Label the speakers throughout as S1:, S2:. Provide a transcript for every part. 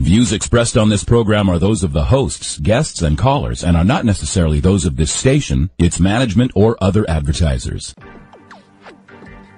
S1: Views expressed on this program are those of the hosts, guests, and callers and are not necessarily those of this station, its management, or other advertisers.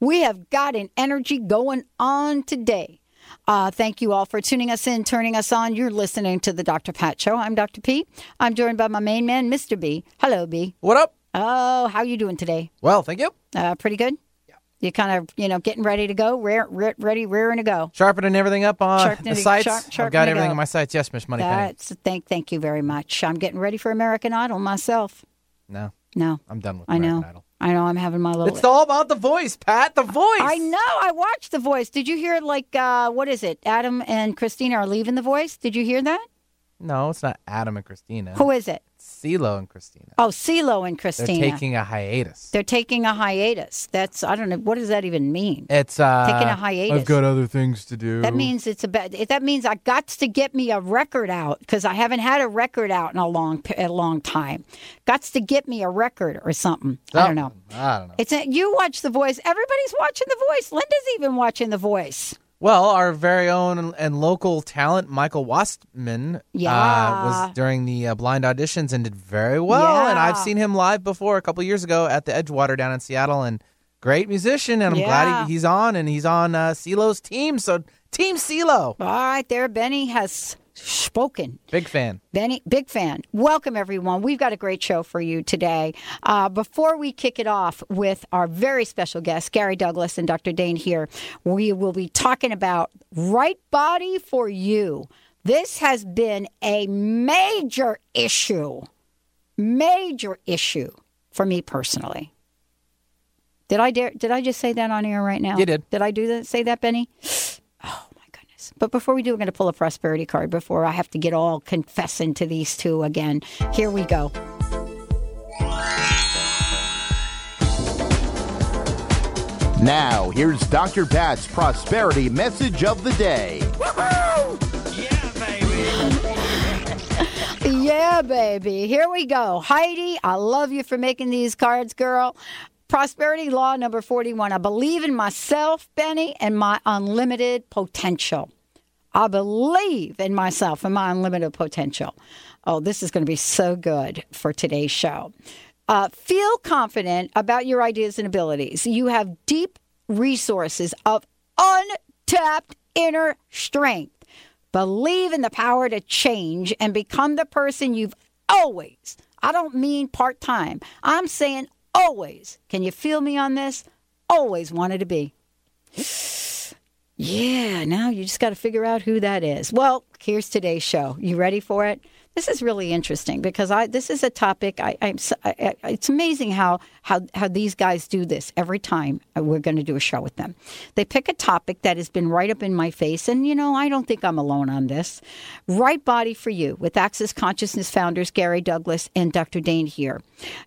S2: We have got an energy going on today. Uh, thank you all for tuning us in, turning us on. You're listening to the Dr. Pat Show. I'm Dr. P. I'm joined by my main man, Mr. B. Hello, B.
S3: What up?
S2: Oh, how you doing today?
S3: Well, thank you.
S2: Uh, pretty good.
S3: Yeah.
S2: You kind of, you know, getting ready to go, rear, ready, rearing to go.
S3: Sharpening everything up on
S2: Sharpening
S3: the
S2: it-
S3: sites.
S2: sharp-
S3: I've got everything in my sites. Yes, Miss Money.
S2: That's thank, thank you very much. I'm getting ready for American Idol myself.
S3: No,
S2: No,
S3: I'm done with
S2: I
S3: American
S2: know.
S3: Idol.
S2: I know. I'm having my little.
S3: It's all about the voice, Pat. The voice.
S2: I know. I watched The Voice. Did you hear like uh, what is it? Adam and Christina are leaving The Voice. Did you hear that?
S3: No, it's not Adam and Christina.
S2: Who is it?
S3: CeeLo and Christina.
S2: Oh, CeeLo and Christina.
S3: They're taking a hiatus.
S2: They're taking a hiatus. That's I don't know what does that even mean.
S3: It's uh,
S2: Taking a hiatus.
S3: I've got other things to do.
S2: That means it's a bad. That means I got to get me a record out because I haven't had a record out in a long a long time. Got to get me a record or something. I don't know.
S3: I don't know.
S2: It's a, you watch The Voice. Everybody's watching The Voice. Linda's even watching The Voice.
S3: Well, our very own and, local talent, Michael Wastman,
S2: Yeah.
S3: uh, was during the uh, blind auditions and did very well. Yeah. And I've seen him live before a couple years ago at the Edgewater down in Seattle, and great musician. And I'm
S2: Yeah.
S3: glad he, he's on, and he's on uh, CeeLo's team. So Team CeeLo,
S2: All right, there, Benny has spoken.
S3: big fan.
S2: Benny, big fan. Welcome, everyone. We've got a great show for you today. Uh, before we kick it off with our very special guests, Gary Douglas and Dr. Dain Heer, we will be talking about right body for you. This has been a major issue, major issue for me personally. Did I dare? Did I just say that on air right now?
S3: You did.
S2: Did I do that? Say that, Benny? My goodness! But before we do, we're going to pull a prosperity card. Before I have to get all confessing to these two again. Here we go.
S4: Now, here's Dr. Pat's prosperity message of the day. Woohoo!
S2: Yeah, baby. Yeah, baby. Here we go. Heidi, I love you for making these cards, girl. Prosperity law number 41. I believe in myself, Benny, and my unlimited potential. I believe in myself and my unlimited potential. Oh, this is going to be so good for today's show. Uh, feel confident about your ideas and abilities. You have deep resources of untapped inner strength. Believe in the power to change and become the person you've always, I don't mean part time, I'm saying always, can you feel me on this? Always wanted to be. Yeah, now you just got to figure out who that is. Well, here's today's show. You ready for it? This is really interesting because I this is a topic. I, I, I, it's amazing how how how these guys do this every time we're going to do a show with them. They pick a topic that has been right up in my face, and you know I don't think I'm alone on this. Right body for you with Access Consciousness founders Gary Douglas and Dr. Dain Heer.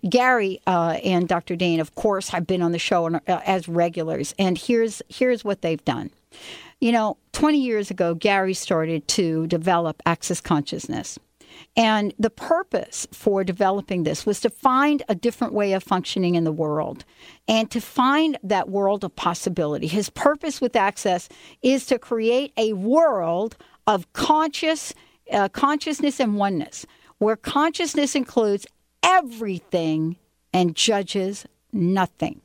S2: Gary uh, and Dr. Dain, of course, have been on the show uh, as regulars, and here's here's what they've done. You know, 20 years ago, Gary started to develop access consciousness. And the purpose for developing this was to find a different way of functioning in the world and to find that world of possibility. His purpose with access is to create a world of conscious uh, consciousness and oneness, where consciousness includes everything and judges nothing.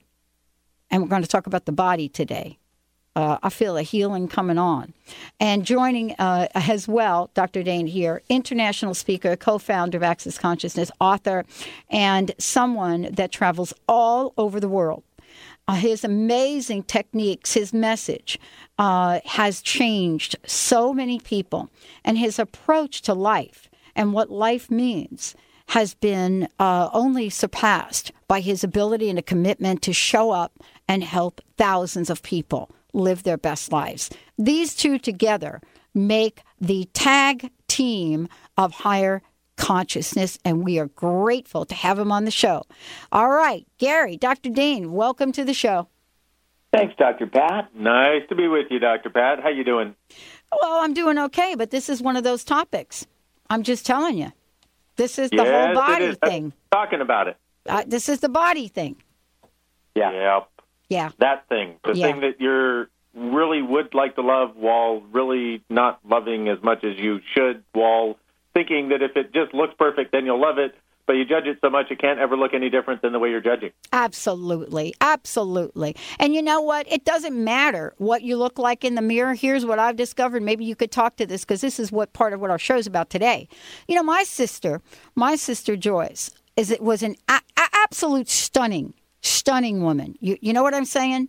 S2: And we're going to talk about the body today. Uh, I feel a healing coming on. And joining uh, as well, Dr. Dain Heer, international speaker, co founder of Access Consciousness, author, and someone that travels all over the world. Uh, his amazing techniques, his message uh, has changed so many people, and his approach to life and what life means has been uh, only surpassed by his ability and a commitment to show up and help thousands of people live their best lives. These two together make the tag team of higher consciousness, and we are grateful to have him on the show. All right, Gary, Dr. Dain, welcome to the show.
S5: Thanks, Dr. Pat.
S6: Nice to be with you, Dr. Pat. How you doing?
S2: Well, I'm doing okay, but this is one of those topics. I'm just telling you. This is the
S6: yes,
S2: whole body thing.
S6: Talking about it.
S2: Uh, this is the body thing.
S5: Yeah.
S6: Yep.
S2: Yeah.
S6: That thing. The
S2: Yeah.
S6: thing that you're really would like to love while really not loving as much as you should while thinking that if it just looks perfect then you'll love it but you judge it so much it can't ever look any different than the way you're judging
S2: Absolutely. Absolutely. And you know what? It doesn't matter what you look like in the mirror. Here's what I've discovered. Maybe you could talk to this because this is what part of what our show's about today. You know, my sister, my sister Joyce, is it was an a- a- absolute stunning, stunning woman. You you know what I'm saying?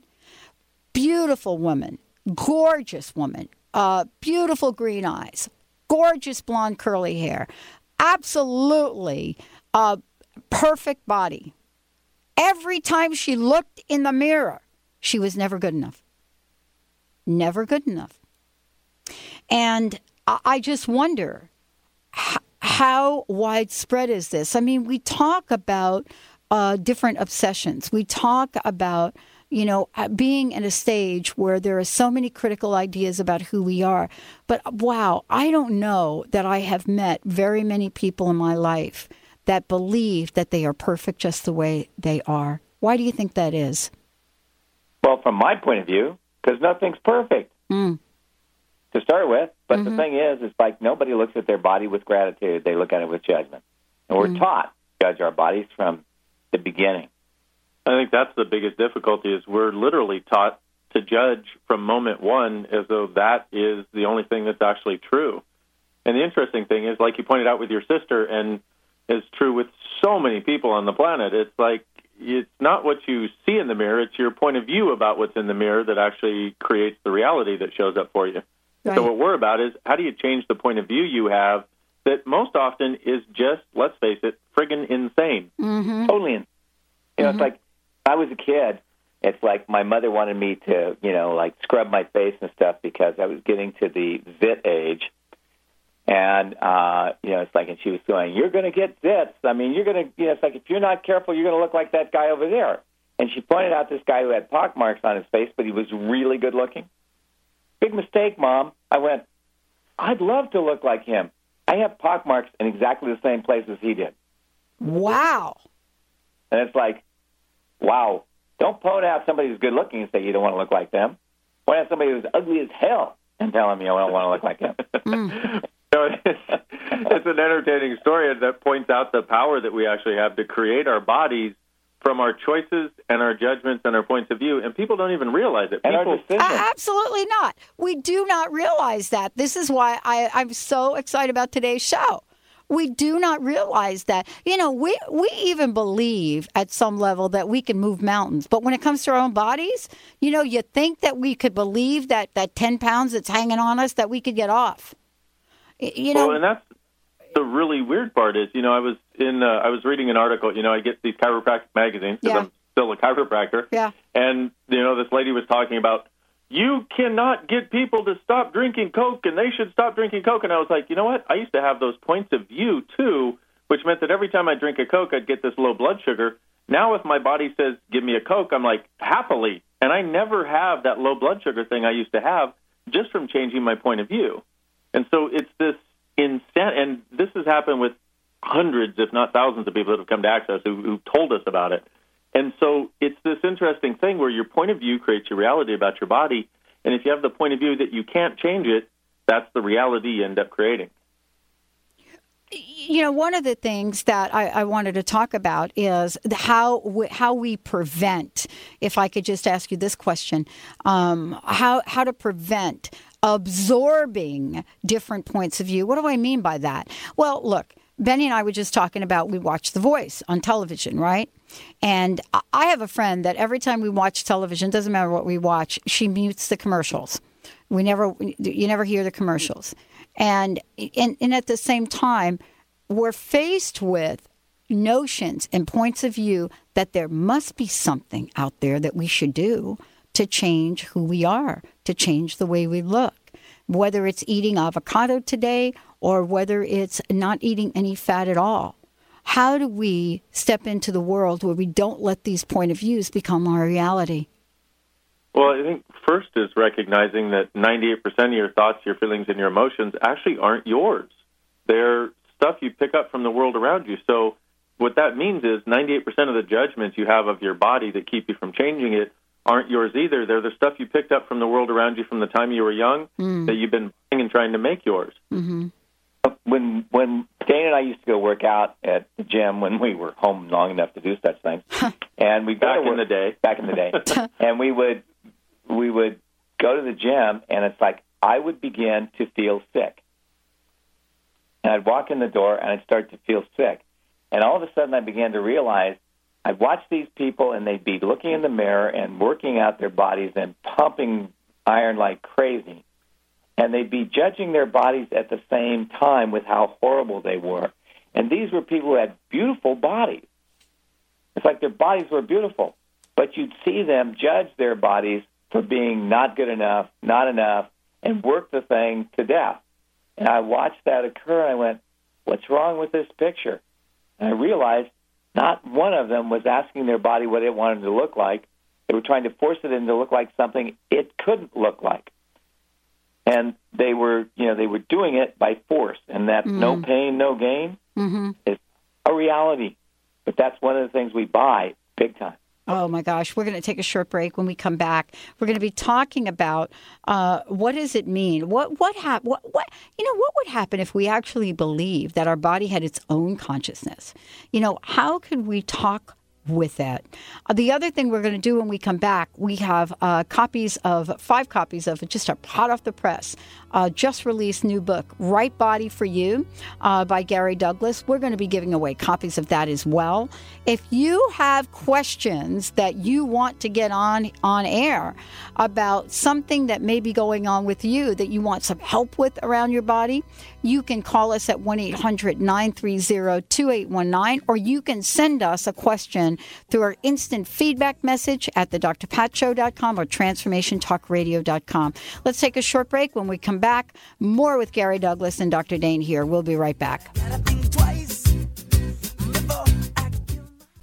S2: Beautiful woman, gorgeous woman, uh, beautiful green eyes, gorgeous blonde curly hair, absolutely uh, perfect body. Every time she looked in the mirror, she was never good enough. Never good enough. And I just wonder how widespread is this? I mean, we talk about uh, different obsessions. We talk about, you know, uh, being at a stage where there are so many critical ideas about who we are. But wow, I don't know that I have met very many people in my life that believe that they are perfect just the way they are. Why do you think that is?
S5: Well, from my point of view, because nothing's perfect
S2: Mm.
S5: to start with. But the thing is, it's like nobody looks at their body with gratitude; they look at it with judgment. And we're taught to judge our bodies from the beginning.
S6: i think that's the biggest difficulty is we're literally taught to judge from moment one as though that is the only thing that's actually true and the interesting thing is like you pointed out with your sister and is true with so many people on the planet it's like it's not what you see in the mirror it's your point of view about what's in the mirror that actually creates the reality that shows up for you
S2: Right.
S6: so what we're about is how do you change the point of view you have that most often is just let's face it friggin' insane
S5: Totally. In, you know, it's like I was a kid. It's like my mother wanted me to, you know, like scrub my face and stuff because I was getting to the zit age. And uh, you know, it's like, and she was going, "You're going to get zits. I mean, you're going to, you know, it's like if you're not careful, you're going to look like that guy over there." And she pointed out this guy who had pock marks on his face, but he was really good looking. Big mistake, mom. I went, I'd love to look like him. I have pock marks in exactly the same place as he did.
S2: Wow.
S5: And it's like, wow, don't point out somebody who's good looking and say you don't want to look like them. Point out somebody who's ugly as hell and tell them you don't want to look like them. Hmm.
S6: So it's, it's an entertaining story that points out the power that we actually have to create our bodies from our choices and our judgments and our points of view. And people don't even realize it.
S5: and our
S6: People,
S5: decisions.
S2: Absolutely not. We do not realize that. This is why I, I'm so excited about today's show. We do not realize that. You know, we, we even believe at some level that we can move mountains. But when it comes to our own bodies, you know, you think that we could believe that, that 10 pounds that's hanging on us, that we could get off. You know,
S6: well, and that's the really weird part is, you know, I was in, uh, I was reading an article. You know, I get these chiropractic magazines because
S2: Yeah.
S6: I'm still a chiropractor.
S2: Yeah.
S6: And you know, this lady was talking about you cannot get people to stop drinking Coke, and they should stop drinking Coke. And I was like, you know what? I used to have those points of view too, which meant that every time I drink a Coke, I'd get this low blood sugar. Now, if my body says, "Give me a Coke," I'm like happily, and I never have that low blood sugar thing I used to have just from changing my point of view. And so it's this insane, and this has happened with hundreds, if not thousands, of people that have come to Access who, who told us about it. And so it's this interesting thing where your point of view creates your reality about your body. And if you have the point of view that you can't change it, that's the reality you end up creating.
S2: You know, one of the things that I, I wanted to talk about is the, how we, how we prevent. If I could just ask you this question, um, how how to prevent absorbing different points of view. What do I mean by that? Well, look, Benny and I were just talking about we watch The Voice on television, right? And I have a friend that every time we watch television, doesn't matter what we watch, she mutes the commercials. We never, you never hear the commercials. And, and, and at the same time, we're faced with notions and points of view that there must be something out there that we should do to change who we are, to change the way we look. Whether it's eating avocado today or whether it's not eating any fat at all. How do we step into the world where we don't let these point of views become our reality?
S6: Well, I think first is recognizing that 98% of your thoughts, your feelings, and your emotions actually aren't yours. They're stuff you pick up from the world around you. So what that means is 98% of the judgments you have of your body that keep you from changing it aren't yours either. They're the stuff you picked up from the world around you from the time you were young mm. that you've been buying and trying to make yours.
S2: Mm-hmm.
S5: When when Dana and I used to go work out at the gym when we were home long enough to do such things, and we
S6: back
S5: in
S6: the day,
S5: back in the day, and we would we would go to the gym, and it's like I would begin to feel sick and I'd walk in the door and I'd start to feel sick. And all of a sudden, I began to realize I'd watch these people and they'd be looking in the mirror and working out their bodies and pumping iron like crazy. And they'd be judging their bodies at the same time with how horrible they were. And these were people who had beautiful bodies. It's like their bodies were beautiful, but you'd see them judge their bodies for being not good enough, not enough, and work the thing to death. And I watched that occur and I went, what's wrong with this picture? And I realized not one of them was asking their body what it wanted to look like. They were trying to force it into look like something it couldn't look like. And they were, you know, they were doing it by force, and that mm-hmm. no pain, no gain
S2: mm-hmm.
S5: is a reality. But that's one of the things we buy big time.
S2: Oh my gosh, we're going to take a short break. When we come back, we're going to be talking about uh, what does it mean? What what hap- what, what you know what would happen if we actually believed that our body had its own consciousness? You know, how could we talk with that. Uh, the other thing we're going to do when we come back, we have uh, copies of five copies of just a hot off the press, uh, just released new book, Right Body for You uh, by Gary Douglas. We're going to be giving away copies of that as well. If you have questions that you want to get on on air about something that may be going on with you that you want some help with around your body, you can call us at 1 800 930 2819 or you can send us a question through our instant feedback message at the drpatshow.com or transformationtalkradio.com. Let's take a short break. When we come back, more with Gary Douglas and Dr. Dain Heer. We'll be right back.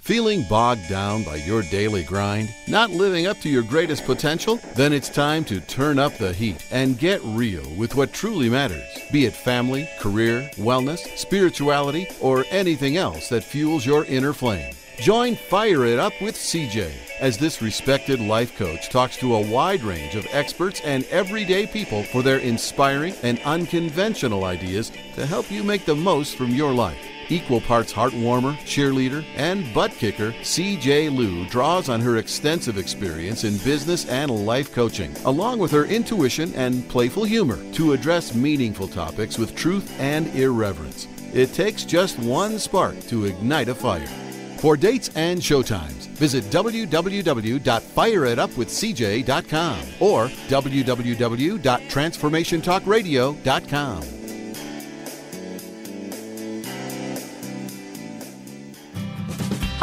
S7: Feeling bogged down by your daily grind? Not living up to your greatest potential? Then it's time to turn up the heat and get real with what truly matters. Be it family, career, wellness, spirituality, or anything else that fuels your inner flame. Join Fire It Up with CJ as this respected life coach talks to a wide range of experts and everyday people for their inspiring and unconventional ideas to help you make the most from your life. Equal parts heartwarmer, cheerleader, and butt kicker, CJ Liu draws on her extensive experience in business and life coaching, along with her intuition and playful humor, to address meaningful topics with truth and irreverence. It takes just one spark to ignite a fire. For dates and showtimes, visit www.fireitupwithcj.com or www.transformationtalkradio.com.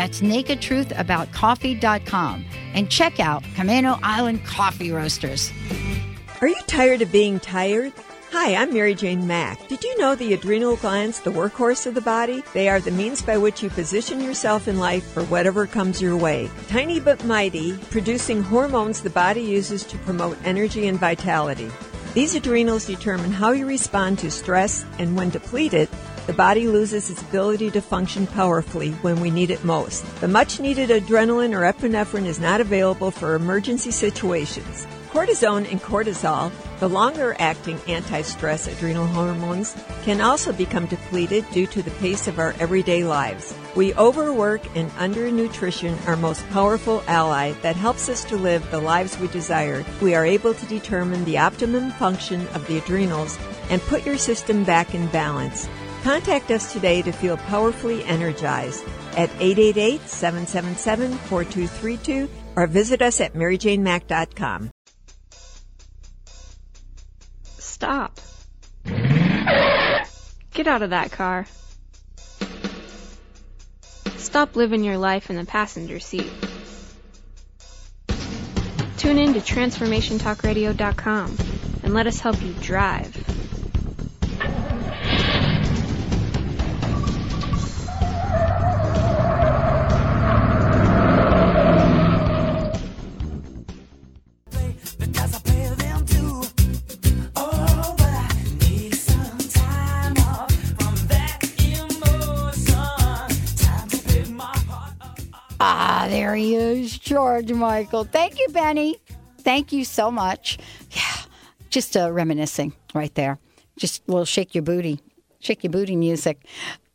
S2: That's nakedtruthaboutcoffee.com. And check out Camano Island Coffee Roasters.
S8: Are you tired of being tired? Hi, I'm Mary Jane Mack. Did you know the adrenal glands, the workhorse of the body? They are the means by which you position yourself in life for whatever comes your way. Tiny but mighty, producing hormones the body uses to promote energy and vitality. These adrenals determine how you respond to stress, and when depleted, the body loses its ability to function powerfully when we need it most. The much needed adrenaline or epinephrine is not available for emergency situations. Cortisone and cortisol, the longer acting anti stress adrenal hormones, can also become depleted due to the pace of our everyday lives. We overwork and undernutrition our most powerful ally that helps us to live the lives we desire. We are able to determine the optimum function of the adrenals and put your system back in balance. Contact us today to feel powerfully energized at 888-777-4232 or visit us at maryjanemack.com.
S9: Stop. Get out of that car. Stop living your life in the passenger seat. Tune in to TransformationTalkRadio.com and let us help you drive.
S2: Ah, there he is, George Michael. Thank you, Benny. Thank you so much. Yeah, just uh, reminiscing right there. Just a little shake your booty, shake your booty music.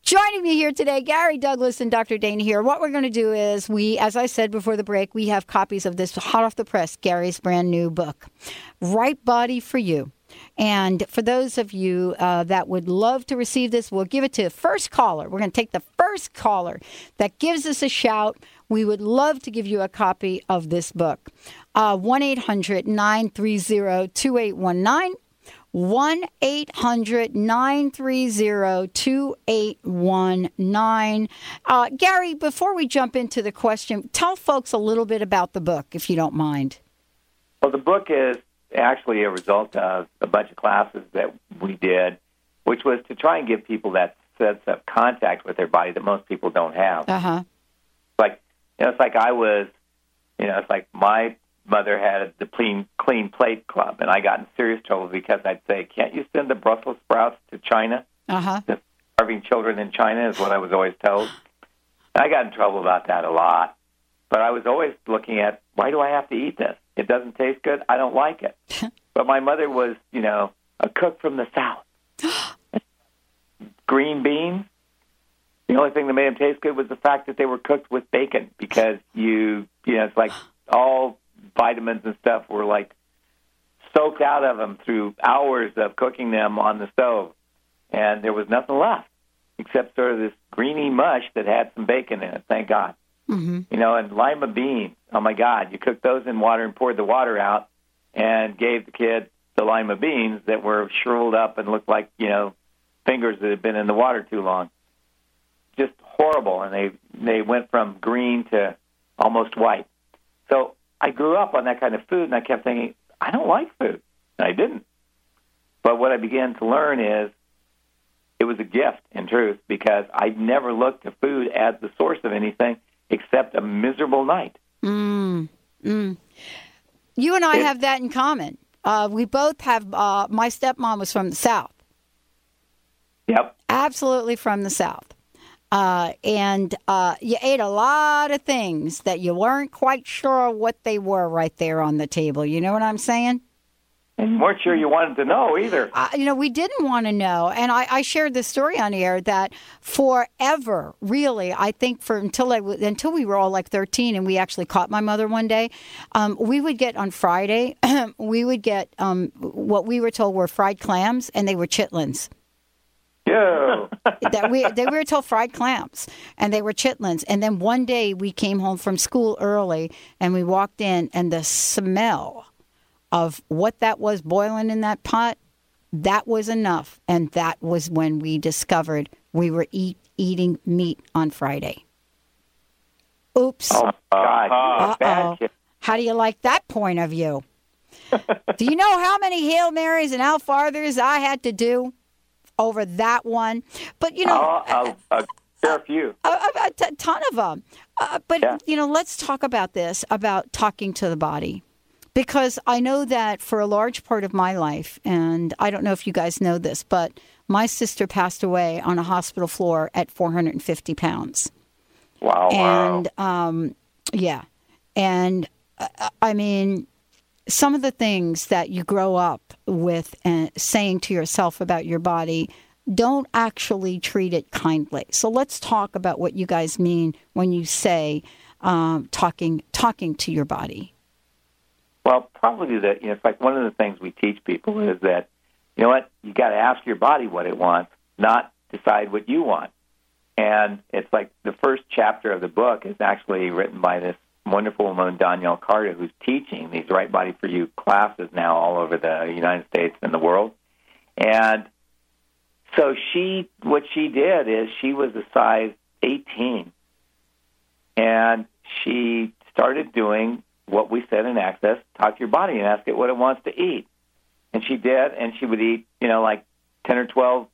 S2: Joining me here today, Gary Douglas and Dr. Dana here. What we're going to do is we, as I said before the break, we have copies of this hot off the press, Gary's brand new book, Right Body for You. And for those of you uh, that would love to receive this, we'll give it to the first caller. We're going to take the first caller that gives us a shout. We would love to give you a copy of this book. Uh, 1 800 930 2819. 1 800 930 2819. Uh, Gary, before we jump into the question, tell folks a little bit about the book, if you don't mind.
S5: Well, the book is actually a result of a bunch of classes that we did, which was to try and give people that sense of contact with their body that most people don't have.
S2: Uh huh.
S5: Like, you know, it's like I was, you know, it's like my mother had the clean clean plate club, and I got in serious trouble because I'd say, "Can't you send the Brussels sprouts to China?"
S2: Uh huh.
S5: The starving children in China is what I was always told. I got in trouble about that a lot, but I was always looking at why do I have to eat this? It doesn't taste good. I don't like it. but my mother was, you know, a cook from the south. Green beans. The only thing that made them taste good was the fact that they were cooked with bacon because you, you know, it's like all vitamins and stuff were like soaked out of them through hours of cooking them on the stove, and there was nothing left except sort of this greeny mush that had some bacon in it. Thank God.
S2: Mm-hmm.
S5: You know, and lima beans. Oh my God! You cooked those in water and poured the water out, and gave the kid the lima beans that were shriveled up and looked like you know fingers that had been in the water too long. Just horrible, and they they went from green to almost white. So I grew up on that kind of food, and I kept thinking, I don't like food, and I didn't. But what I began to learn is it was a gift, in truth, because I never looked to food as the source of anything except a miserable night.
S2: Mm, mm. You and I
S5: It-
S2: have that in common. Uh, we both have. Uh, my stepmom was from the South,
S5: Yep.
S2: absolutely from the South. Uh, and uh, you ate a lot of things that you weren't quite sure what they were right there on the table. You know what I'm saying?
S5: And you weren't sure you wanted to know either.
S2: uh, you know, we didn't want to know. And I, I shared this story on air that forever, really, I think for until I w- until we were all like 13 and we actually caught my mother one day, um, we would get on Friday, we would get um, what we were told were fried clams and they were chitlins.
S5: Yeah.
S2: That we they were told fried clams and they were chitlins and then one day we came home from school early and we walked in and the smell of what that was boiling in that pot that was enough and that was when we discovered we were eat, eating meat on Friday. Oops.
S5: Oh, God. You're a bad
S2: Uh-oh. How do you like that point of view? do you know how many Hail Marys and Our Fathers I had to do over that one? But, you know,
S5: Oh, a, a fair few.
S2: a, a, a t- ton of them. Uh, but
S5: Yeah.
S2: you know, let's talk about this about talking to the body, because I know that for a large part of my life, and I don't know if you guys know this, but my sister passed away on a hospital floor at 450 pounds,
S5: Wow.
S2: and um, yeah, and uh, I mean. Some of the things that you grow up with and saying to yourself about your body don't actually treat it kindly. So let's talk about what you guys mean when you say um, talking talking to your body.
S5: Well, probably that. You know, it's like one of the things we teach people is that you know what you got to ask your body what it wants, not decide what you want. And it's like the first chapter of the book is actually written by this wonderful woman, Danielle Carter, who's teaching these Right Body for You classes now all over the United States and the world. And so she, what she did is she was a size 18, and she started doing what we said in Access: talk to your body and ask it what it wants to eat. And she did, and she would eat, you know, like 10 or 12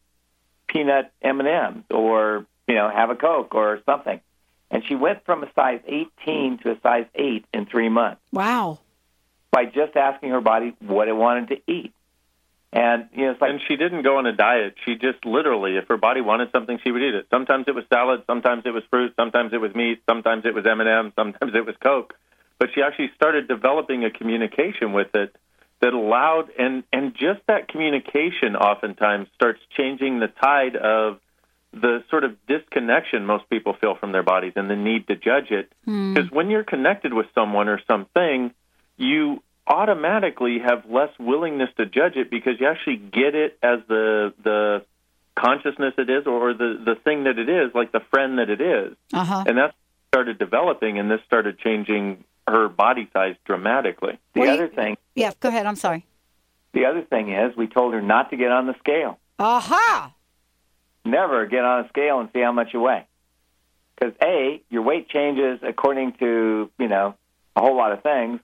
S5: peanut M&Ms, or you know, have a Coke or something. And she went from a size 18 to a size 8 in three months
S2: Wow.
S5: by just asking her body what it wanted to eat. And you know, it's like
S6: and she didn't go on a diet. She just literally, if her body wanted something, she would eat it. Sometimes it was salad, sometimes it was fruit, sometimes it was meat, sometimes it was M and m sometimes it was Coke. But she actually started developing a communication with it that allowed, and and just that communication oftentimes starts changing the tide of the sort of disconnection most people feel from their bodies and the need to judge it. Because when you're connected with someone or something, you automatically have less willingness to judge it because you actually get it as the the consciousness it is or the the thing that it is, like the friend that it is.
S2: Uh huh.
S6: And that started developing and this started changing her body size dramatically.
S5: the
S2: Well, you-
S5: other thing.
S2: Yeah. Go ahead. I'm sorry.
S5: The other thing is, we told her not to get on the scale.
S2: Aha.
S5: Never get on a scale and see how much you weigh. Because a, your weight changes according to you know a whole lot of things,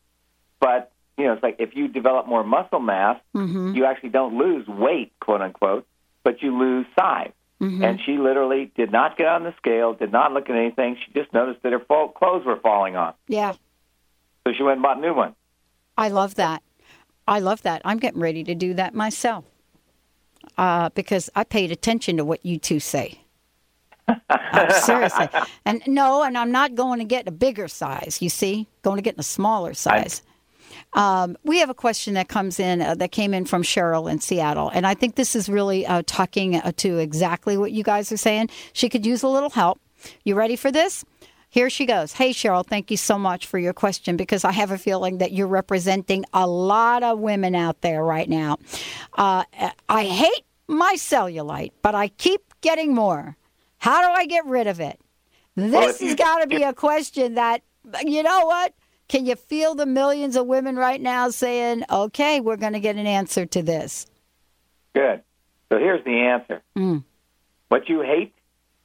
S5: but you know it's like if you develop more muscle mass,
S2: Mm-hmm.
S5: you actually don't lose weight, quote unquote, but you lose size.
S2: Mm-hmm.
S5: And she literally did not get on the scale, did not look at anything. She just noticed that her fo- clothes were falling off,
S2: Yeah.
S5: so she went and bought new ones.
S2: I love that. I love that. I'm getting ready to do that myself uh, because I paid attention to what you two say. Uh, seriously. And no, and I'm not going to get a bigger size, you see, going to get in a smaller size. Um, we have a question that comes in uh, that came in from Cheryl in Seattle, and I think this is really uh, talking uh, to exactly what you guys are saying. She could use a little help. You ready for this? Here she goes. Hey, Cheryl, thank you so much for your question because I have a feeling that you're representing a lot of women out there right now. Uh, I hate my cellulite, but I keep getting more. How do I get rid of it? This
S5: you-
S2: has got to be a question that, you know what? Can you feel the millions of women right now saying, okay, we're going to get an answer to this?
S5: Good. So here's the answer.
S2: Mm.
S5: What you hate,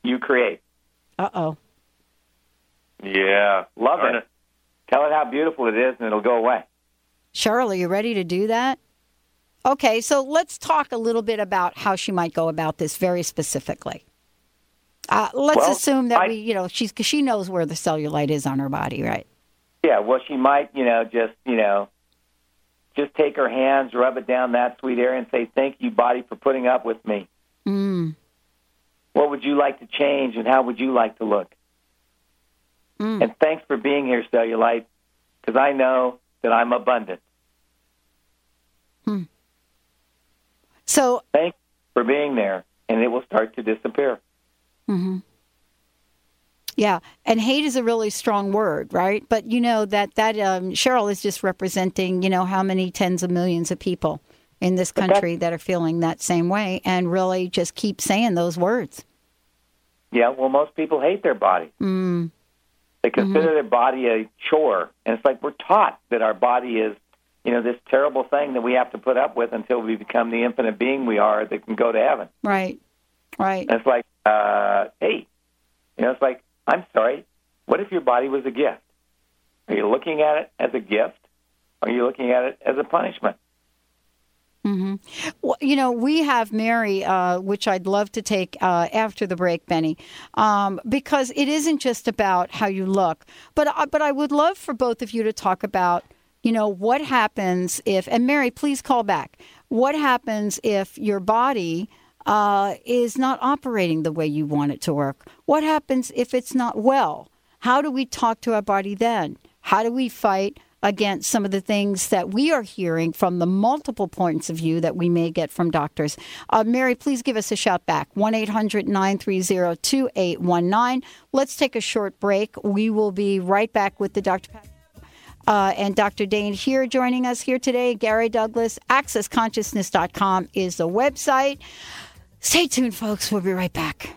S5: you create.
S2: Uh oh.
S6: Yeah.
S5: Love
S6: Darn
S5: it. Tell it how beautiful it is, and it'll go away.
S2: Cheryl, are you ready to do that? Okay, so let's talk a little bit about how she might go about this very specifically. Uh, let's
S5: Well,
S2: assume that
S5: I-
S2: we, you know, she's cause she knows where the cellulite is on her body, right?
S5: Yeah, well, she might, you know, just, you know, just take her hands, rub it down that sweet area, and say, "Thank you, body, for putting up with me."
S2: Mm.
S5: What would you like to change, and how would you like to look?
S2: Mm.
S5: And thanks for being here, cellulite, because I know that I'm abundant.
S2: So,
S5: Thanks for being there, and it will start to disappear.
S2: hmm yeah, and hate is a really strong word, right? But you know that that um, Cheryl is just representing, you know, how many tens of millions of people in this country that are feeling that same way and really just keep saying those words.
S5: Yeah, well, most people hate their body.
S2: Mm.
S5: They consider
S2: Mm-hmm.
S5: their body a chore, and it's like we're taught that our body is, you know, this terrible thing that we have to put up with until we become the infinite being we are that can go to heaven.
S2: Right. Right.
S5: And it's like, uh, hey, you know, it's like, I'm sorry. What if your body was a gift? Are you looking at it as a gift? Or are you looking at it as a punishment?
S2: Hmm Well, you know, we have Mary, uh, which I'd love to take uh, after the break, Benny, um, because it isn't just about how you look, but uh, but I would love for both of you to talk about, you know, what happens if, and Mary, please call back. What happens if your body uh, is not operating the way you want it to work? What happens if it's not well? How do we talk to our body then? How do we fight? Against some of the things that we are hearing from the multiple points of view that we may get from doctors. Uh, Mary, please give us a shout back 1 800 930 2819. Let's take a short break. We will be right back with the Dr. Uh, and Dr. Dain Heer joining us here today. Gary Douglas, accessconsciousness.com is the website. Stay tuned, folks. We'll be right back.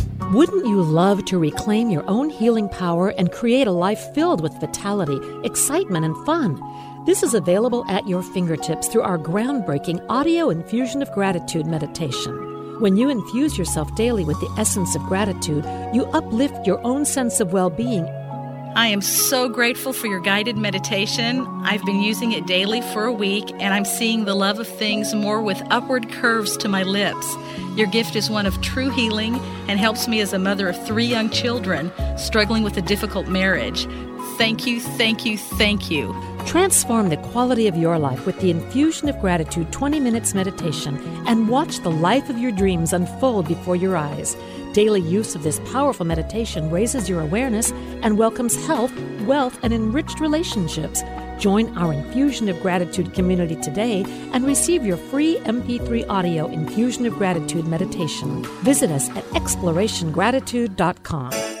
S10: Wouldn't you love to reclaim your own healing power and create a life filled with vitality, excitement, and fun? This is available at your fingertips through our groundbreaking audio infusion of gratitude meditation. When you infuse yourself daily with the essence of gratitude, you uplift your own sense of well being
S11: I am so grateful for your guided meditation. I've been using it daily for a week, and I'm seeing the love of things more with upward curves to my lips. Your gift is one of true healing and helps me as a mother of three young children struggling with a difficult marriage. Thank you, thank you, thank you.
S10: Transform the quality of your life with the infusion of gratitude 20 minutes meditation and watch the life of your dreams unfold before your eyes. Daily use of this powerful meditation raises your awareness and welcomes health, wealth, and enriched relationships. Join our Infusion of Gratitude community today and receive your free MP3 audio Infusion of Gratitude meditation. Visit us at explorationgratitude.com.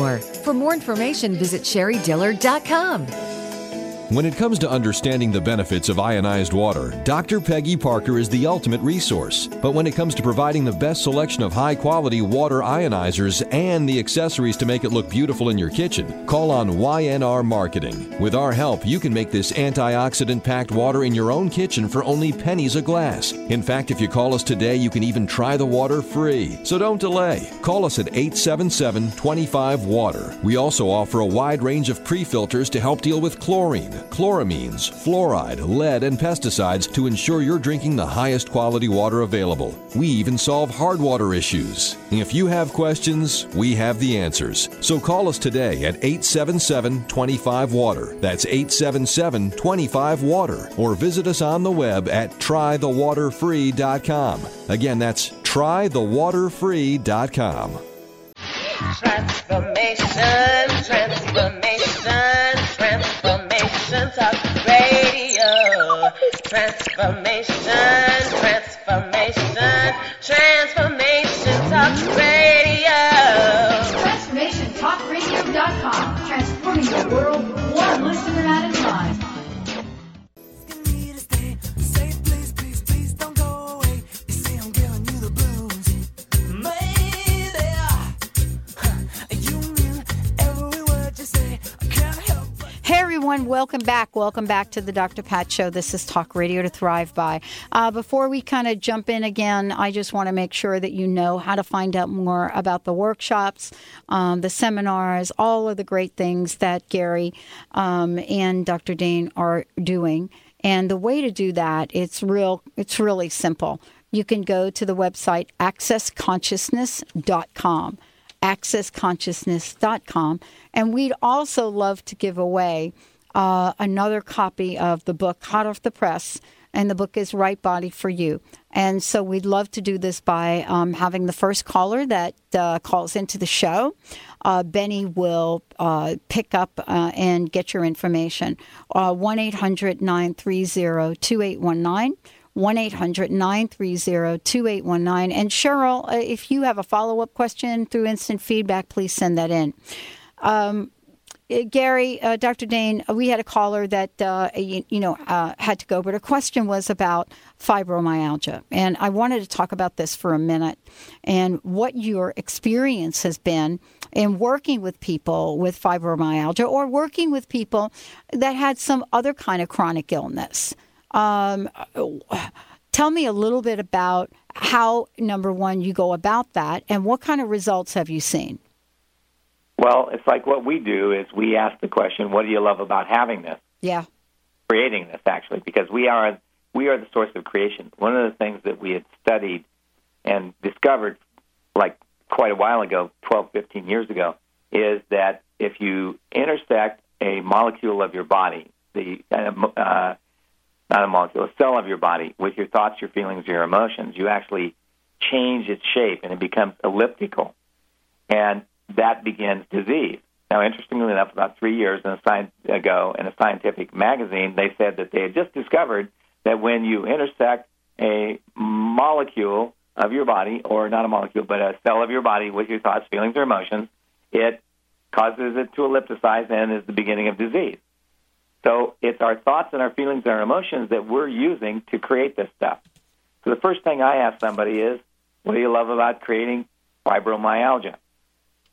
S12: For more information, visit sherriedillard.com.
S13: When it comes to understanding the benefits of ionized water, Dr. Peggy Parker is the ultimate resource. But when it comes to providing the best selection of high quality water ionizers and the accessories to make it look beautiful in your kitchen, call on YNR Marketing. With our help, you can make this antioxidant packed water in your own kitchen for only pennies a glass. In fact, if you call us today, you can even try the water free. So don't delay. Call us at 877 25 Water. We also offer a wide range of pre filters to help deal with chlorine chloramines, fluoride, lead, and pesticides to ensure you're drinking the highest quality water available. We even solve hard water issues. If you have questions, we have the answers. So call us today at 877 25 Water. That's 877 25 Water. Or visit us on the web at trythewaterfree.com. Again, that's trythewaterfree.com.
S14: Transformation, transformation, transformation talk radio. Transformation, transformation, transformation talk radio.
S15: TransformationTalkRadio.com. Transforming the world one listener at a time.
S2: Everyone. Welcome back. Welcome back to the Dr. Pat Show. This is Talk Radio to Thrive By. Uh, before we kind of jump in again, I just want to make sure that you know how to find out more about the workshops, um, the seminars, all of the great things that Gary um, and Dr. Dain are doing. And the way to do that, it's real. It's really simple. You can go to the website accessconsciousness.com accessconsciousness.com. And we'd also love to give away uh, another copy of the book, Hot Off the Press. And the book is Right Body for You. And so we'd love to do this by um, having the first caller that uh, calls into the show. Uh, Benny will uh, pick up uh, and get your information. Uh, 1 800 930 2819. 1 800 930 2819. And Cheryl, uh, if you have a follow up question through instant feedback, please send that in. Um, uh, Gary, uh, Dr. Dain, we had a caller that uh, you, you, know uh, had to go, but her question was about fibromyalgia, and I wanted to talk about this for a minute and what your experience has been in working with people with fibromyalgia or working with people that had some other kind of chronic illness. Um, tell me a little bit about how, number one, you go about that, and what kind of results have you seen?
S5: Well, it's like what we do is we ask the question, "What do you love about having this?"
S2: Yeah,
S5: creating this actually, because we are we are the source of creation. One of the things that we had studied and discovered, like quite a while ago, 12, 15 years ago, is that if you intersect a molecule of your body, the uh, not a molecule, a cell of your body, with your thoughts, your feelings, your emotions, you actually change its shape and it becomes elliptical. And that begins disease. Now, interestingly enough, about three years science ago in a scientific magazine, they said that they had just discovered that when you intersect a molecule of your body, or not a molecule, but a cell of your body with your thoughts, feelings, or emotions, it causes it to ellipticize and is the beginning of disease. So it's our thoughts and our feelings and our emotions that we're using to create this stuff. So the first thing I ask somebody is, what do you love about creating fibromyalgia?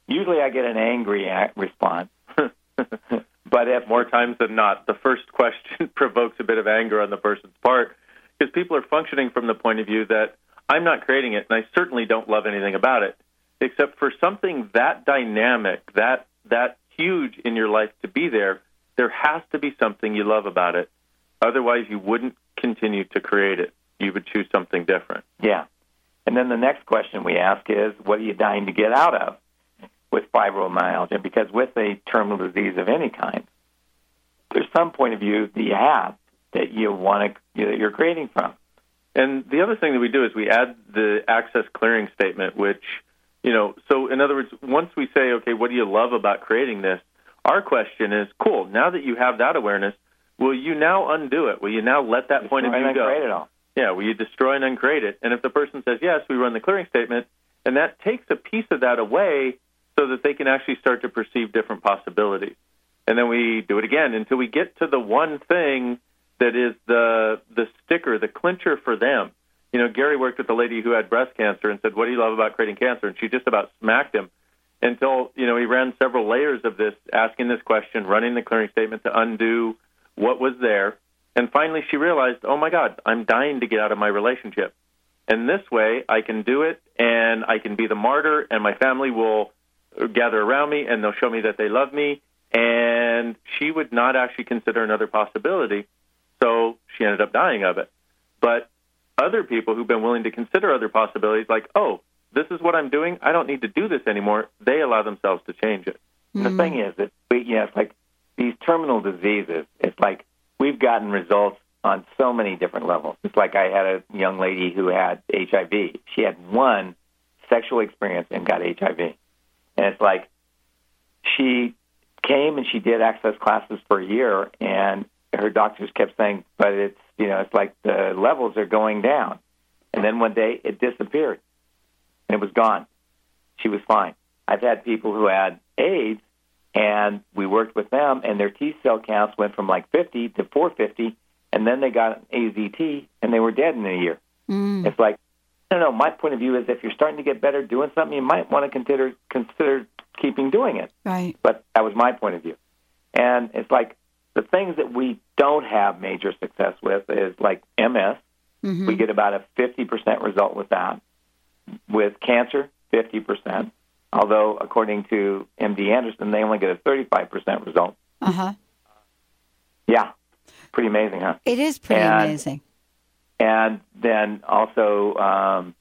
S5: Usually I get an angry response. but if
S6: more times than not, the first question provokes a bit of anger on the person's part because people are functioning from the point of view that I'm not creating it and I certainly don't love anything about it except for something that dynamic, that that huge in your life to be there there has to be something you love about it. Otherwise, you wouldn't continue to create it. You would choose something different.
S5: Yeah. And then the next question we ask is, what are you dying to get out of with fibromyalgia? Because with a terminal disease of any kind, there's some point of view that you have that you want to that you're creating from.
S6: And the other thing that we do is we add the access clearing statement, which you know. So in other words, once we say, okay, what do you love about creating this? Our question is, cool. Now that you have that awareness, will you now undo it? Will you now let that point of view
S5: go? It all.
S6: Yeah. Will you destroy and uncreate it? And if the person says yes, we run the clearing statement, and that takes a piece of that away so that they can actually start to perceive different possibilities. And then we do it again until we get to the one thing that is the the sticker, the clincher for them. You know, Gary worked with a lady who had breast cancer and said, "What do you love about creating cancer?" And she just about smacked him until you know he ran several layers of this, asking this question, running the clearing statement to undo what was there, and finally she realized, oh my God, I'm dying to get out of my relationship, and this way I can do it, and I can be the martyr, and my family will gather around me, and they'll show me that they love me, and she would not actually consider another possibility, so she ended up dying of it, but other people who've been willing to consider other possibilities, like, oh, this is what I'm doing. I don't need to do this anymore. They allow themselves to change it.
S5: Mm-hmm. The thing is that we, yeah, it's like these terminal diseases. It's like we've gotten results on so many different levels. It's like I had a young lady who had HIV. She had one sexual experience and got HIV, and it's like she came and she did access classes for a year, and her doctors kept saying, "But it's you know it's like the levels are going down," and then one day it disappeared and it was gone. She was fine. I've had people who had AIDS, and we worked with them, and their T cell counts went from like 50 to 450, and then they got AZT, and they were dead in a year.
S2: Mm.
S5: It's like, I don't. My point of view is if you're starting to get better doing something, you might want to consider consider keeping doing it.
S2: Right.
S5: But that was my point of view, and it's like the things that we don't have major success with is like MS.
S2: Mhm.
S5: We get about a 50% result with that. With cancer, 50%. Although, according to MD Anderson, they only get a 35% result.
S2: Uh huh.
S5: Yeah, pretty amazing, huh?
S2: It is pretty
S5: And-
S2: amazing.
S5: And then also um,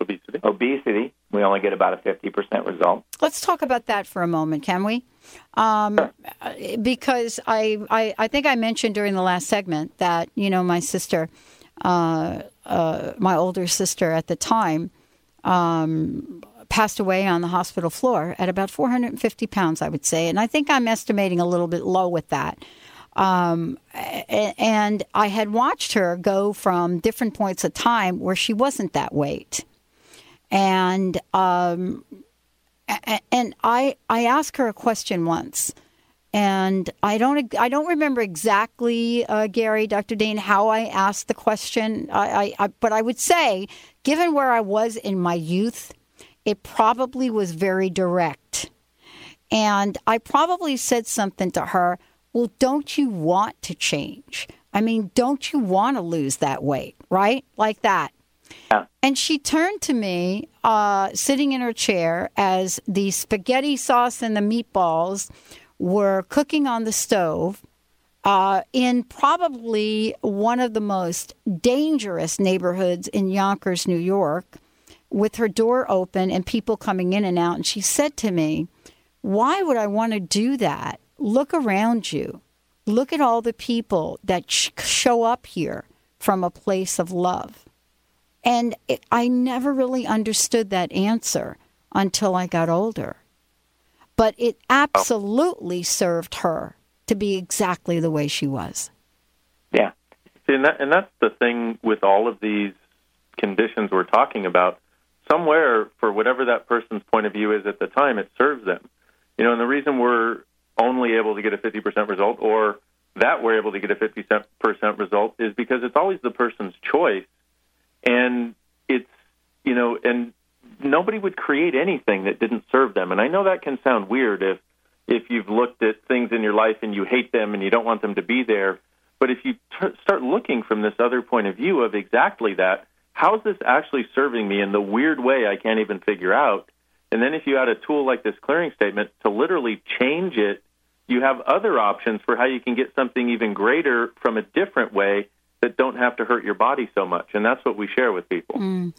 S6: obesity.
S5: Obesity, we only get about a 50% result.
S2: Let's talk about that for a moment, can we? Um, because I, I, I think I mentioned during the last segment that you know my sister, uh, uh, my older sister at the time, um, passed away on the hospital floor at about 450 pounds, I would say, and I think I'm estimating a little bit low with that. Um, and I had watched her go from different points of time where she wasn't that weight. And um, and I I asked her a question once, and I don't I don't remember exactly, uh, Gary, Dr. Dain, how I asked the question. I, I, I but I would say, given where I was in my youth, it probably was very direct, and I probably said something to her. Well, don't you want to change? I mean, don't you want to lose that weight, right? Like that. Yeah. And she turned to me, uh, sitting in her chair, as the spaghetti sauce and the meatballs were cooking on the stove uh, in probably one of the most dangerous neighborhoods in Yonkers, New York, with her door open and people coming in and out. And she said to me, Why would I want to do that? Look around you. Look at all the people that sh- show up here from a place of love. And it, I never really understood that answer until I got older. But it oh. absolutely served her to be exactly the way she was.
S5: Yeah.
S6: See, and, that, and that's the thing with all of these conditions we're talking about. Somewhere, for whatever that person's point of view is at the time, it serves them. You know, and the reason we're only able to get a 50% result or that we're able to get a 50% result is because it's always the person's choice. And it's, you know, and nobody would create anything that didn't serve them. And I know that can sound weird if if you've looked at things in your life and you hate them and you don't want them to be there. But if you t- start looking from this other point of view of exactly that, how's this actually serving me in the weird way I can't even figure out? And then if you add a tool like this clearing statement to literally change it, you have other options for how you can get something even greater from a different way that don't have to hurt your body so much. And that's what we share with people.
S2: Mm.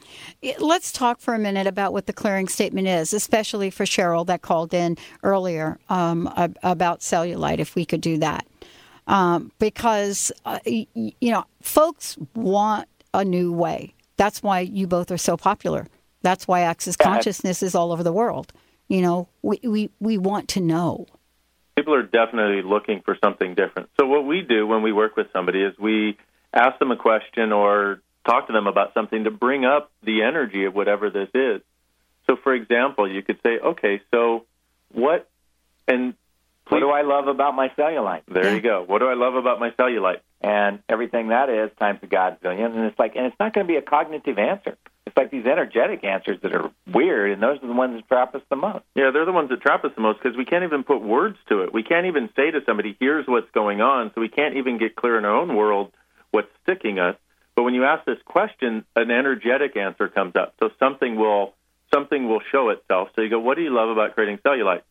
S2: Let's talk for a minute about what the clearing statement is, especially for Cheryl that called in earlier um, about cellulite, if we could do that. Um, because, uh, you know, folks want a new way. That's why you both are so popular. That's why Access Consciousness is all over the world. You know, we, we, we want to know.
S6: people are definitely looking for something different. So what we do when we work with somebody is we ask them a question or talk to them about something to bring up the energy of whatever this is. So for example, you could say, okay, so what and
S5: What do I love about my cellulite?
S6: there you go. What do I love about my cellulite?
S5: And everything that is times a godzillion. And it's like, and it's not going to be a cognitive answer. It's like these energetic answers that are weird, and those are the ones that trap us the most.
S6: Yeah, they're the ones that trap us the most because we can't even put words to it. We can't even say to somebody, here's what's going on. So we can't even get clear in our own world what's sticking us. But when you ask this question, an energetic answer comes up. So something will something will show itself. So you go, what do you love about creating cellulite?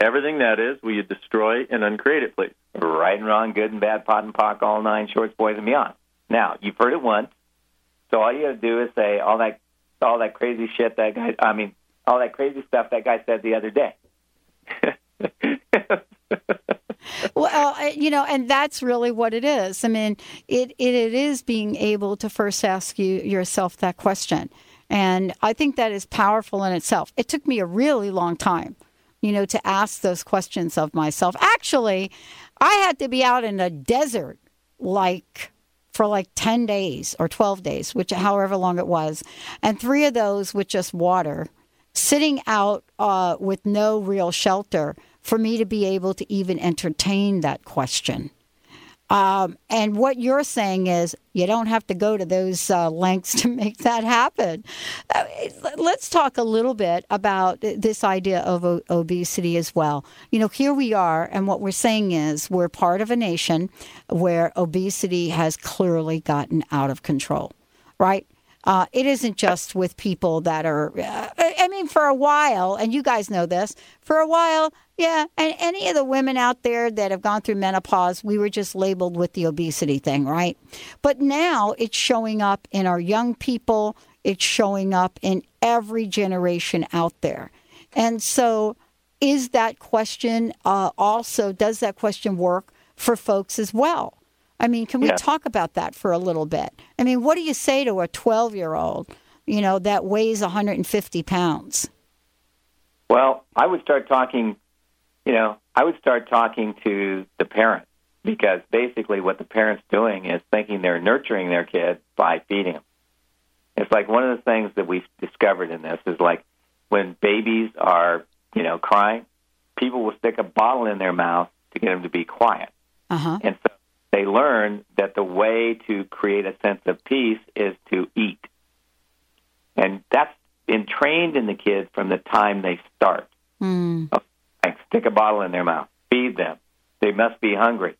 S6: Everything that is, will you destroy and uncreate it, please?
S5: Right and wrong, good and bad, POD and POC, all nine shorts, boys and beyond. Now, you've heard it once. So all you got to do is say all that, all that crazy shit that guy. I mean, all that crazy stuff that guy said the other day.
S2: Well, you know, and that's really what it is. I mean, it, it it is being able to first ask you yourself that question, and I think that is powerful in itself. It took me a really long time, you know, to ask those questions of myself. Actually, I had to be out in a desert like for like 10 days or 12 days, which however long it was, and three of those with just water, sitting out uh, with no real shelter for me to be able to even entertain that question. Um, and what you're saying is you don't have to go to those uh, lengths to make that happen. Uh, let's talk a little bit about this idea of o- obesity as well. You know, here we are, and what we're saying is we're part of a nation where obesity has clearly gotten out of control, right? Uh, it isn't just with people that are, uh, I mean, for a while, and you guys know this, for a while, yeah, and any of the women out there that have gone through menopause, we were just labeled with the obesity thing, right? But now it's showing up in our young people, it's showing up in every generation out there. And so, is that question uh, also, does that question work for folks as well? I mean, can we
S5: Yeah.
S2: talk about that for a little bit? I mean, what do you say to a 12 year old, you know, that weighs 150 pounds?
S5: Well, I would start talking, you know, I would start talking to the parents because basically what the parent's doing is thinking they're nurturing their kid by feeding them. It's like one of the things that we've discovered in this is like when babies are, you know, crying, people will stick a bottle in their mouth to get them to be quiet.
S2: Uh huh.
S5: And so they learn that the way to create a sense of peace is to eat. And that's entrained in the kids from the time they start.
S2: Mm.
S5: Like stick a bottle in their mouth, feed them. They must be hungry.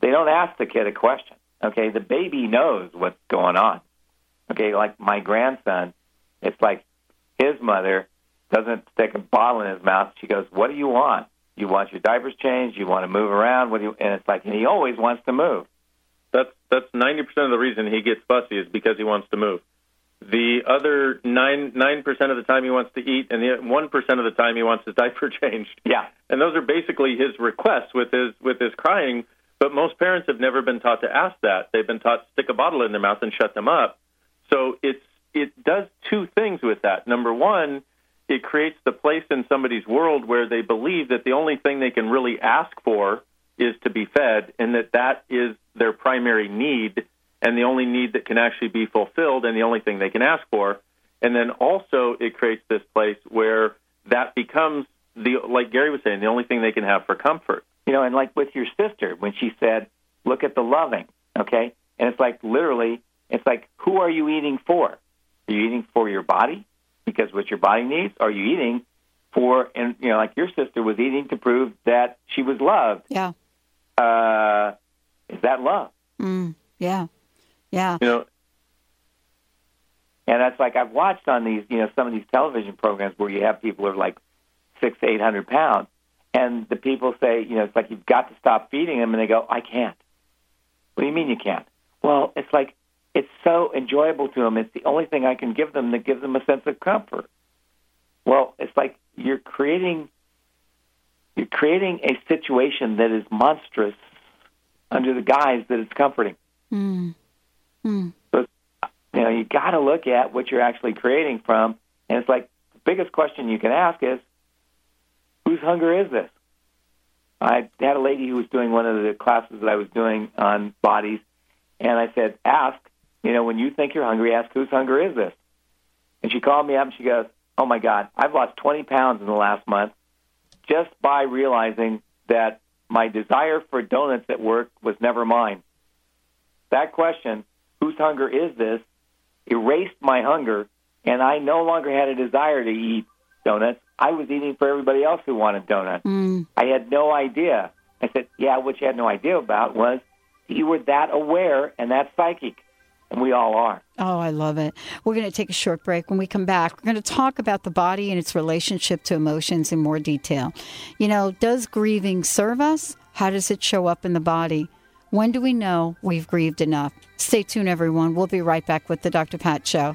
S5: They don't ask the kid a question. Okay, the baby knows what's going on. Okay, like my grandson, it's like his mother doesn't stick a bottle in his mouth. She goes, "What do you want? You want your diapers changed? You want to move around? What do you?" And it's like, and he always wants to move.
S6: That's that's ninety percent of the reason he gets fussy is because he wants to move. The other nine nine percent of the time he wants to eat, and the one percent of the time he wants his diaper changed.
S5: Yeah,
S6: and those are basically his requests with his with his crying. But most parents have never been taught to ask that. They've been taught to stick a bottle in their mouth and shut them up. So it's it does two things with that. Number one, it creates the place in somebody's world where they believe that the only thing they can really ask for is to be fed, and that that is their primary need, and the only need that can actually be fulfilled, and the only thing they can ask for. And then also, it creates this place where that becomes the like Gary was saying, the only thing they can have for comfort.
S5: You know, and like with your sister when she said, "Look at the loving," okay, and it's like literally, it's like, who are you eating for? Are you eating for your body because what your body needs? Are you eating for, and you know, like your sister was eating to prove that she was loved?
S2: Yeah.
S5: Uh, is that love?
S2: Mm. Yeah. Yeah.
S6: You know,
S5: And that's like I've watched on these, you know, some of these television programs where you have people who are like six, eight hundred pounds, and the people say, you know, it's like you've got to stop feeding them, and they go, I can't. What do you mean you can't? Well, it's like it's so enjoyable to them. It's the only thing I can give them that gives them a sense of comfort. Well, it's like you're creating you're creating a situation that is monstrous under the guise that it's comforting.
S2: Mm. Mm.
S5: So, you know, you got to look at what you're actually creating from, and it's like the biggest question you can ask is, whose hunger is this? I had a lady who was doing one of the classes that I was doing on bodies, and I said, ask, you know, when you think you're hungry, ask whose hunger is this? And she called me up and she goes, oh my God, I've lost 20 pounds in the last month just by realizing that my desire for donuts at work was never mine. That question, whose hunger is this, erased my hunger, and I no longer had a desire to eat donuts. I was eating for everybody else who wanted donuts.
S2: Mm.
S5: I had no idea. I said, yeah, what you had no idea about was you were that aware and that psychic, and we all are.
S2: Oh, I love it. We're going to take a short break. When we come back, we're going to talk about the body and its relationship to emotions in more detail. You know, does grieving serve us? How does it show up in the body? When do we know we've grieved enough? Stay tuned, everyone. We'll be right back with the Dr. Pat Show.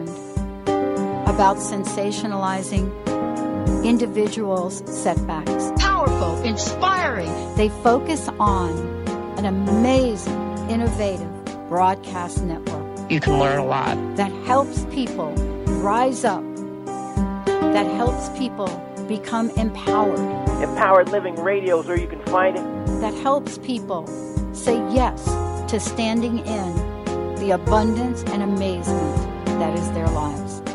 S2: about sensationalizing individuals' setbacks. Powerful, inspiring. They focus on an amazing, innovative broadcast network
S16: You can learn a lot.
S2: that helps people rise up, that helps people become empowered,
S17: Empowered Living Radio is where you can find it.
S2: that helps people say yes to standing in the abundance and amazement that is their lives.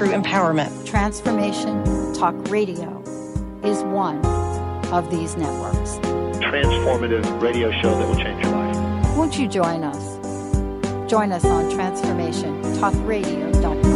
S16: True empowerment.
S2: Transformation Talk Radio is one of these networks.
S18: Transformative radio show that will change your life.
S2: Won't you join us? Join us on transformationtalkradio.com.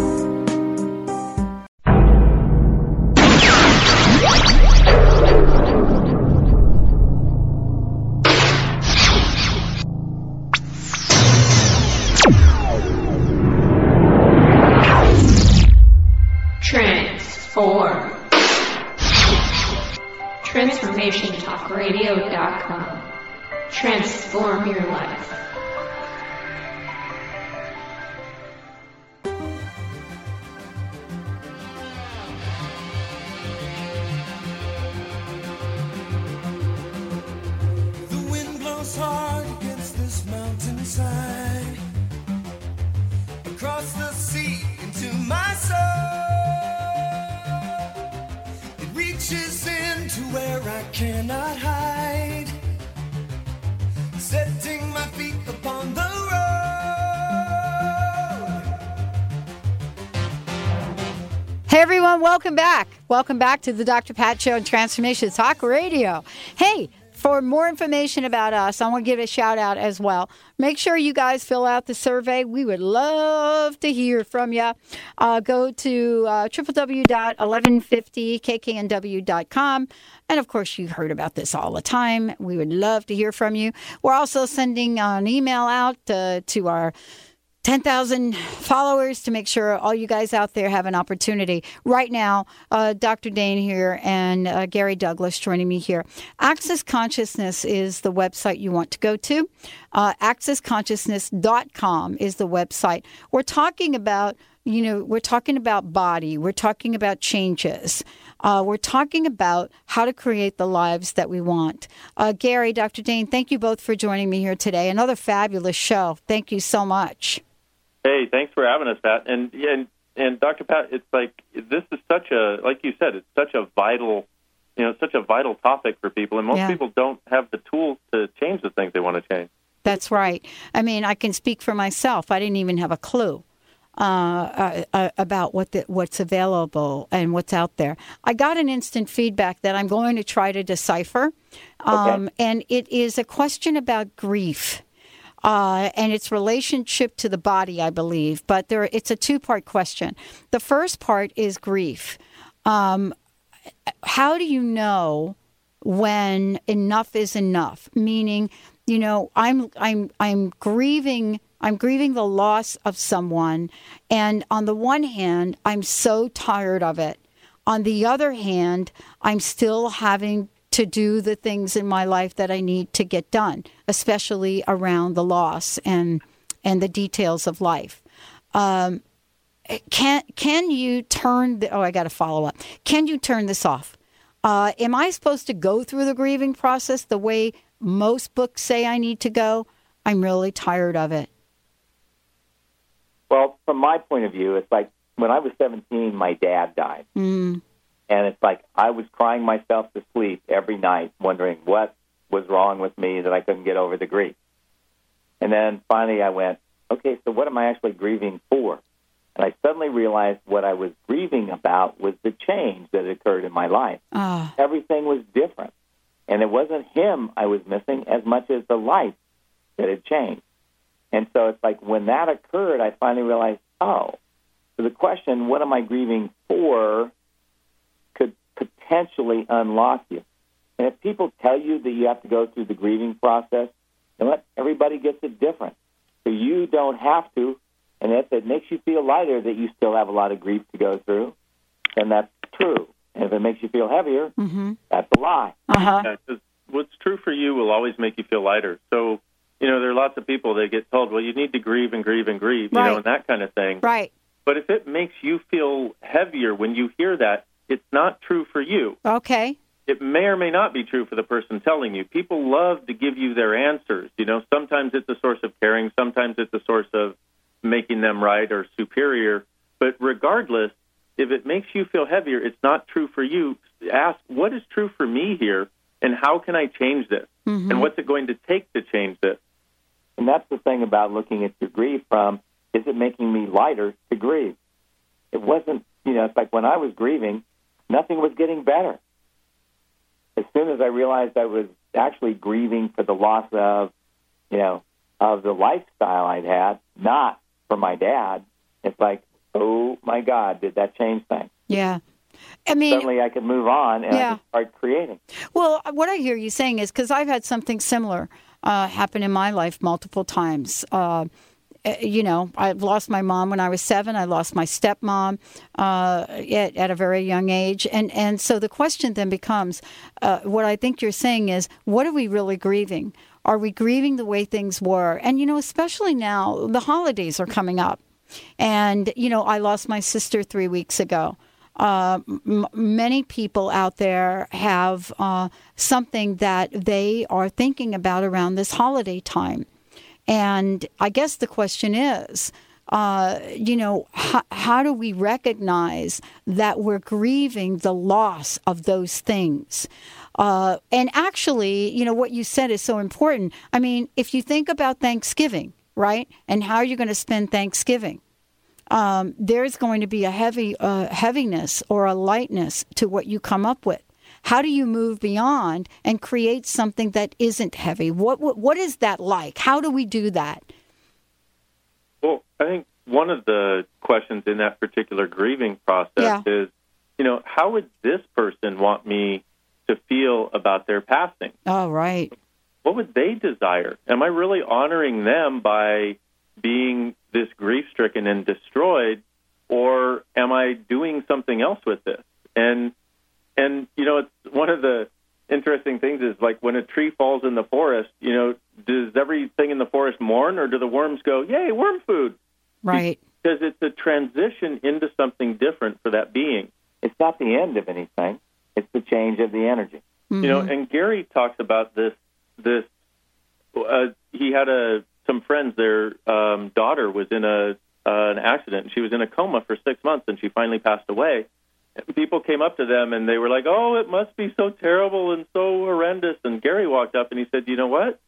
S2: welcome back. Welcome back to the Dr. Pat Show and Transformation Talk Radio. Hey, for more information about us, I want to give a shout out as well. Make sure you guys fill out the survey. We would love to hear from you. Uh, go to uh, www.1150kknw.com. And of course, you've heard about this all the time. We would love to hear from you. We're also sending an email out uh, to our 10,000 followers to make sure all you guys out there have an opportunity. Right now, uh, Dr. Dain Heer and uh, Gary Douglas joining me here. Access Consciousness is the website you want to go to. Uh, accessconsciousness.com is the website. We're talking about you know, we're talking about body, we're talking about changes, uh, we're talking about how to create the lives that we want. Uh, Gary, Dr. Dain, thank you both for joining me here today. Another fabulous show. Thank you so much.
S6: Hey, thanks for having us, Pat. And and and Dr. Pat, it's like this is such a like you said, it's such a vital, you know, such a vital topic for people, and most
S2: Yeah.
S6: people don't have the tools to change the things they want to change.
S2: That's right. I mean, I can speak for myself. I didn't even have a clue uh, uh, uh, about what the, what's available and what's out there. I got an instant feedback that I'm going to try to decipher, um, and it is a question about grief. Uh, and its relationship to the body, I believe, but there it's a two part question. The first part is grief. Um, how do you know when enough is enough? Meaning, you know, I'm I'm I'm grieving I'm grieving the loss of someone and on the one hand, I'm so tired of it. On the other hand, I'm still having to do the things in my life that I need to get done, especially around the loss and and the details of life. Um, can can you turn? The, oh, I got to follow up. Can you turn this off? Uh, am I supposed to go through the grieving process the way most books say I need to go? I'm really tired of it.
S5: Well, from my point of view, it's like when I was 17, my dad died.
S2: Mm.
S5: And it's like I was crying myself to sleep every night, wondering what was wrong with me that I couldn't get over the grief. And then finally I went, okay, so what am I actually grieving for? And I suddenly realized what I was grieving about was the change that occurred in my life.
S2: Ah.
S5: Everything was different. And it wasn't him I was missing as much as the life that had changed. And so it's like when that occurred, I finally realized, oh, so the question, what am I grieving for, potentially unlock you. And if people tell you that you have to go through the grieving process, you know what? Everybody gets it different. So you don't have to. And if it makes you feel lighter that you still have a lot of grief to go through, then that's true. And if it makes you feel heavier,
S2: Mm-hmm.
S5: that's a lie.
S2: Uh-huh.
S6: Yeah, 'cause what's true for you will always make you feel lighter. So, you know, there are lots of people that get told, well, you need to grieve and grieve and grieve, you know, and that kind of thing.
S2: Right.
S6: But if it makes you feel heavier when you hear that, it's not true for you.
S2: Okay.
S6: It may or may not be true for the person telling you. People love to give you their answers. You know, sometimes it's a source of caring, sometimes it's a source of making them right or superior. But regardless, if it makes you feel heavier, it's not true for you. Ask, what is true for me here, and how can I change this?
S5: Mhm.
S6: And what's it going to take to change this?
S5: And that's the thing about looking at your grief from is it making me lighter to grieve? It wasn't, you know, it's like when I was grieving, nothing was getting better. As soon as I realized I was actually grieving for the loss of, you know, of the lifestyle I'd had, not for my dad, it's like, oh my God, did that change things?
S2: Yeah. I mean,
S5: Suddenly I could move on and
S2: Yeah.
S5: Start creating.
S2: Well, what I hear you saying is because I've had something similar uh, happen in my life multiple times. Uh, you know, I've lost my mom when I was seven. I lost my stepmom uh, at, at a very young age, and and so the question then becomes, uh, what I think you're saying is, what are we really grieving? Are we grieving the way things were? And you know, especially now, the holidays are coming up, and you know, I lost my sister three weeks ago uh, m- many people out there have uh, something that they are thinking about around this holiday time. And I guess the question is, uh, you know, how, how do we recognize that we're grieving the loss of those things? Uh, and actually, you know, what you said is so important. I mean, if you think about Thanksgiving, right, and how are you're going to spend Thanksgiving, um, there's going to be a heavy uh, heaviness or a lightness to what you come up with. How do you move beyond and create something that isn't heavy? What what, what is that like? How do we do that?
S6: Well, I think one of the questions in that particular grieving process
S2: Yeah.
S6: is, you know, how would this person want me to feel about their passing?
S2: Oh, right.
S6: What would they desire? Am I really honoring them by being this grief stricken and destroyed, or am I doing something else with this? And and you know, it's one of the interesting things is like when a tree falls in the forest, you know, does everything in the forest mourn, or do the worms go, "Yay, worm food"?
S2: Right.
S6: Because it's a transition into something different for that being.
S5: It's not the end of anything. It's the change of the energy.
S6: You know, and Gary talks about this. This uh, he had a some friends. Their um, daughter was in a uh, an accident. and She was in a coma for six months, and she finally passed away. People came up to them, and they were like, "Oh, it must be so terrible and so horrendous." And Gary walked up and he said, "You know what?"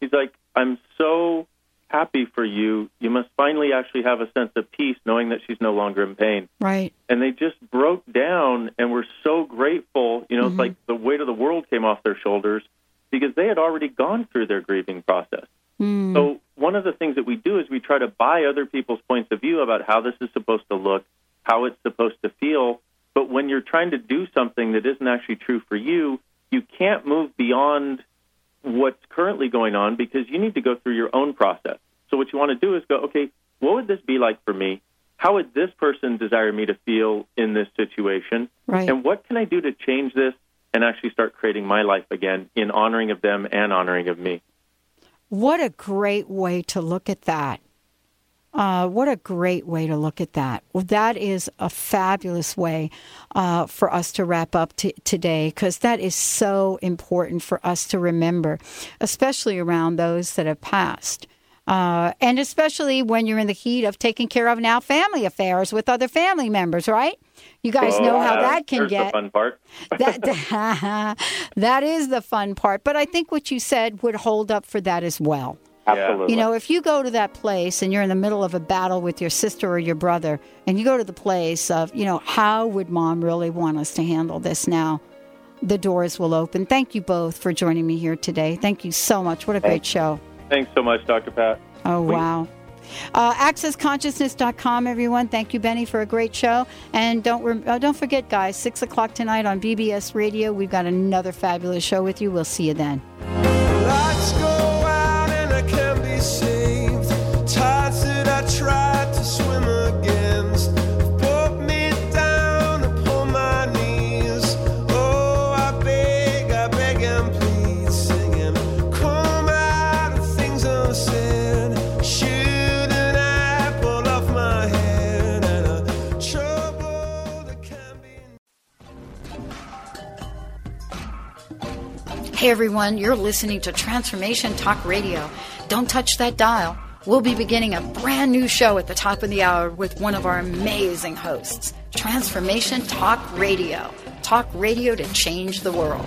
S6: He's like, "I'm so happy for you. You must finally actually have a sense of peace, knowing that she's no longer in pain."
S2: Right.
S6: and they just broke down and were so grateful. You know, it's like the weight of the world came off their shoulders because they had already gone through their grieving process.
S2: Mm.
S6: So, one of the things that we do is we try to buy other people's points of view about how this is supposed to look, how it's supposed to feel. But when you're trying to do something that isn't actually true for you, you can't move beyond what's currently going on because you need to go through your own process. So, what you want to do is go, okay, what would this be like for me? How would this person desire me to feel in this situation?
S2: Right.
S6: And what can I do to change this and actually start creating my life again in honoring of them and honoring of me.
S2: What a great way to look at that. Uh, what a great way to look at that. Well, that is a fabulous way uh, for us to wrap up t- today because that is so important for us to remember, especially around those that have passed. Uh, and especially when you're in the heat of taking care of now family affairs with other family members, right? You guys
S6: Oh,
S2: know how
S6: yeah,
S2: that can get.
S6: The fun part.
S2: that, that is the fun part. But I think what you said would hold up for that as well.
S5: Absolutely.
S2: You know, if you go to that place and you're in the middle of a battle with your sister or your brother, and you go to the place of, you know, how would mom really want us to handle this now? The doors will open. Thank you both for joining me here today. Thank you so much. What a great show.
S6: Thanks so much, Dr. Pat.
S2: Oh, wow. Uh, accessconsciousness.com, everyone. Thank you, Benny, for a great show. And don't rem- uh, don't forget, guys, 6 o'clock tonight on BBS Radio. We've got another fabulous show with you. We'll see you then. Hey everyone, you're listening to Transformation Talk Radio. Don't touch that dial. We'll be beginning a brand new show at the top of the hour with one of our amazing hosts. Transformation Talk Radio. Talk radio to change the world.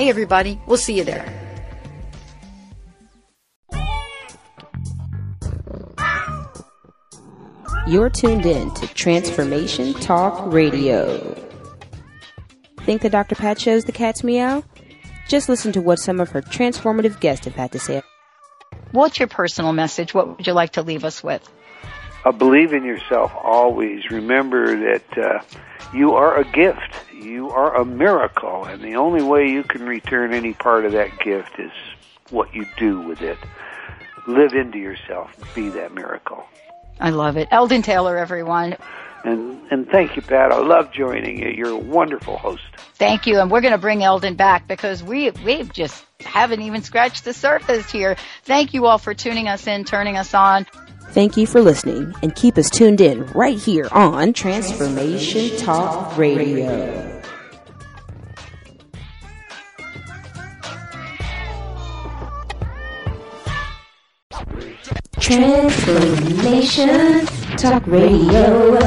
S2: Hey, everybody, we'll see you there.
S19: You're tuned in to Transformation Talk Radio. Think the Dr. Pat shows the cat's meow? Just listen to what some of her transformative guests have had to say.
S2: What's your personal message? What would you like to leave us with?
S20: Uh, believe in yourself always. Remember that uh, you are a gift. You are a miracle, and the only way you can return any part of that gift is what you do with it. Live into yourself. Be that miracle.
S2: I love it. Eldon Taylor, everyone.
S20: And and thank you, Pat. I love joining you. You're a wonderful host.
S2: Thank you, and we're going to bring Eldon back because we we've just haven't even scratched the surface here. Thank you all for tuning us in, turning us on.
S19: Thank you for listening and keep us tuned in right here on Transformation Talk Radio. Transformation Talk Radio.